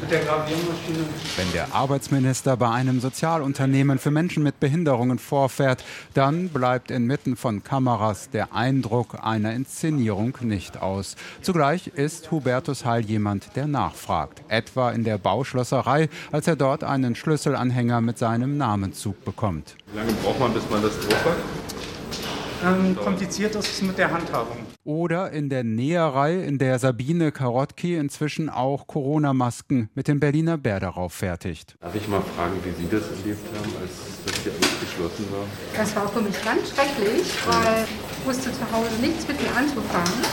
mit der Graviermaschine. Wenn der Arbeitsminister bei einem Sozialunternehmen für Menschen mit Behinderungen vorfährt, dann bleibt inmitten von Kameras der Eindruck einer Inszenierung nicht aus. Zugleich ist Hubertus Heil jemand, der nachfragt. Etwa in der Bauschlosserei, als er dort einen Schlüsselanhänger mit seinem Namenzug bekommt. Wie lange braucht man, bis man das drauf hat? Ähm, kompliziert ist es mit der Handhabung. Oder in der Näherei, in der Sabine Karotki inzwischen auch Corona-Masken mit dem Berliner Bär darauf fertigt. Darf ich mal fragen, wie Sie das erlebt haben, als das hier alles geschlossen war? Das war für mich ganz schrecklich, weil ich wusste zu Hause nichts mit mir anzufangen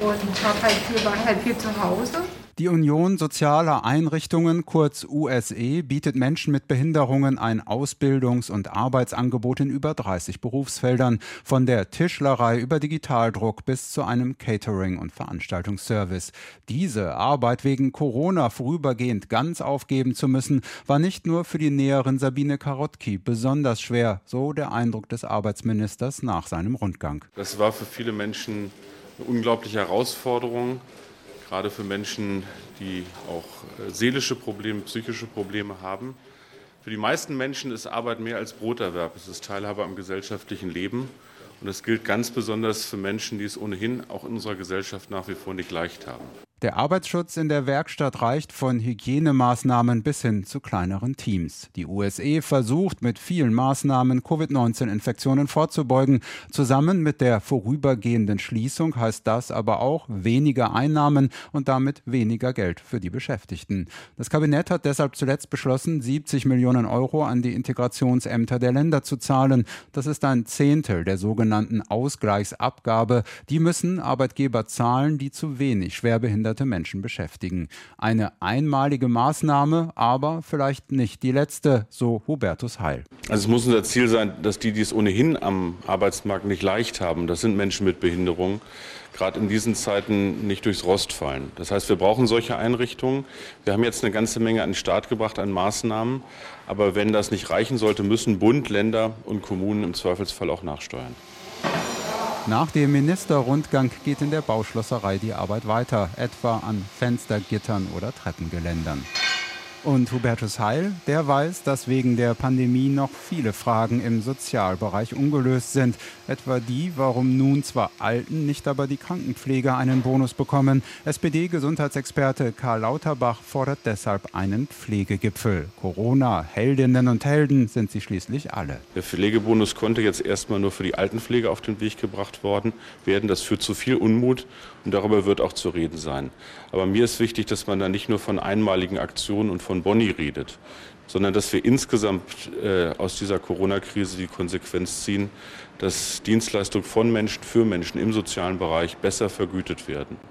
und war halt hier, war halt hier zu Hause. Die Union Sozialer Einrichtungen, kurz USE, bietet Menschen mit Behinderungen ein Ausbildungs- und Arbeitsangebot in über 30 Berufsfeldern, von der Tischlerei über Digitaldruck bis zu einem Catering- und Veranstaltungsservice. Diese Arbeit wegen Corona vorübergehend ganz aufgeben zu müssen, war nicht nur für die Näherin Sabine Karotki besonders schwer, so der Eindruck des Arbeitsministers nach seinem Rundgang. Das war für viele Menschen eine unglaubliche Herausforderung gerade für Menschen, die auch äh, seelische Probleme, psychische Probleme haben. Für die meisten Menschen ist Arbeit mehr als Broterwerb. Es ist Teilhabe am gesellschaftlichen Leben. Und das gilt ganz besonders für Menschen, die es ohnehin auch in unserer Gesellschaft nach wie vor nicht leicht haben. Der Arbeitsschutz in der Werkstatt reicht von Hygienemaßnahmen bis hin zu kleineren Teams. Die USE versucht mit vielen Maßnahmen Covid-19-Infektionen vorzubeugen. Zusammen mit der vorübergehenden Schließung heißt das aber auch weniger Einnahmen und damit weniger Geld für die Beschäftigten. Das Kabinett hat deshalb zuletzt beschlossen, 70 Millionen Euro an die Integrationsämter der Länder zu zahlen. Das ist ein Zehntel der sogenannten Ausgleichsabgabe. Die müssen Arbeitgeber zahlen, die zu wenig schwerbehinderte behinderte Menschen beschäftigen. Eine einmalige Maßnahme, aber vielleicht nicht die letzte, so Hubertus Heil. Also es muss unser Ziel sein, dass die, die es ohnehin am Arbeitsmarkt nicht leicht haben, das sind Menschen mit Behinderung, gerade in diesen Zeiten nicht durchs Rost fallen. Das heißt, wir brauchen solche Einrichtungen. Wir haben jetzt eine ganze Menge an den Start gebracht an Maßnahmen. Aber wenn das nicht reichen sollte, müssen Bund, Länder und Kommunen im Zweifelsfall auch nachsteuern. Nach dem Ministerrundgang geht in der Bauschlosserei die Arbeit weiter, etwa an Fenstergittern oder Treppengeländern. Und Hubertus Heil, der weiß, dass wegen der Pandemie noch viele Fragen im Sozialbereich ungelöst sind. Etwa die, warum nun zwar Alten, nicht aber die Krankenpfleger einen Bonus bekommen. SPD-Gesundheitsexperte Karl Lauterbach fordert deshalb einen Pflegegipfel. Corona-Heldinnen und Helden sind sie schließlich alle. Der Pflegebonus konnte jetzt erstmal nur für die Altenpflege auf den Weg gebracht worden werden. Das führt zu viel Unmut und darüber wird auch zu reden sein. Aber mir ist wichtig, dass man da nicht nur von einmaligen Aktionen und von Boni redet, sondern dass wir insgesamt äh, aus dieser Corona-Krise die Konsequenz ziehen, dass Dienstleistungen von Menschen für Menschen im sozialen Bereich besser vergütet werden.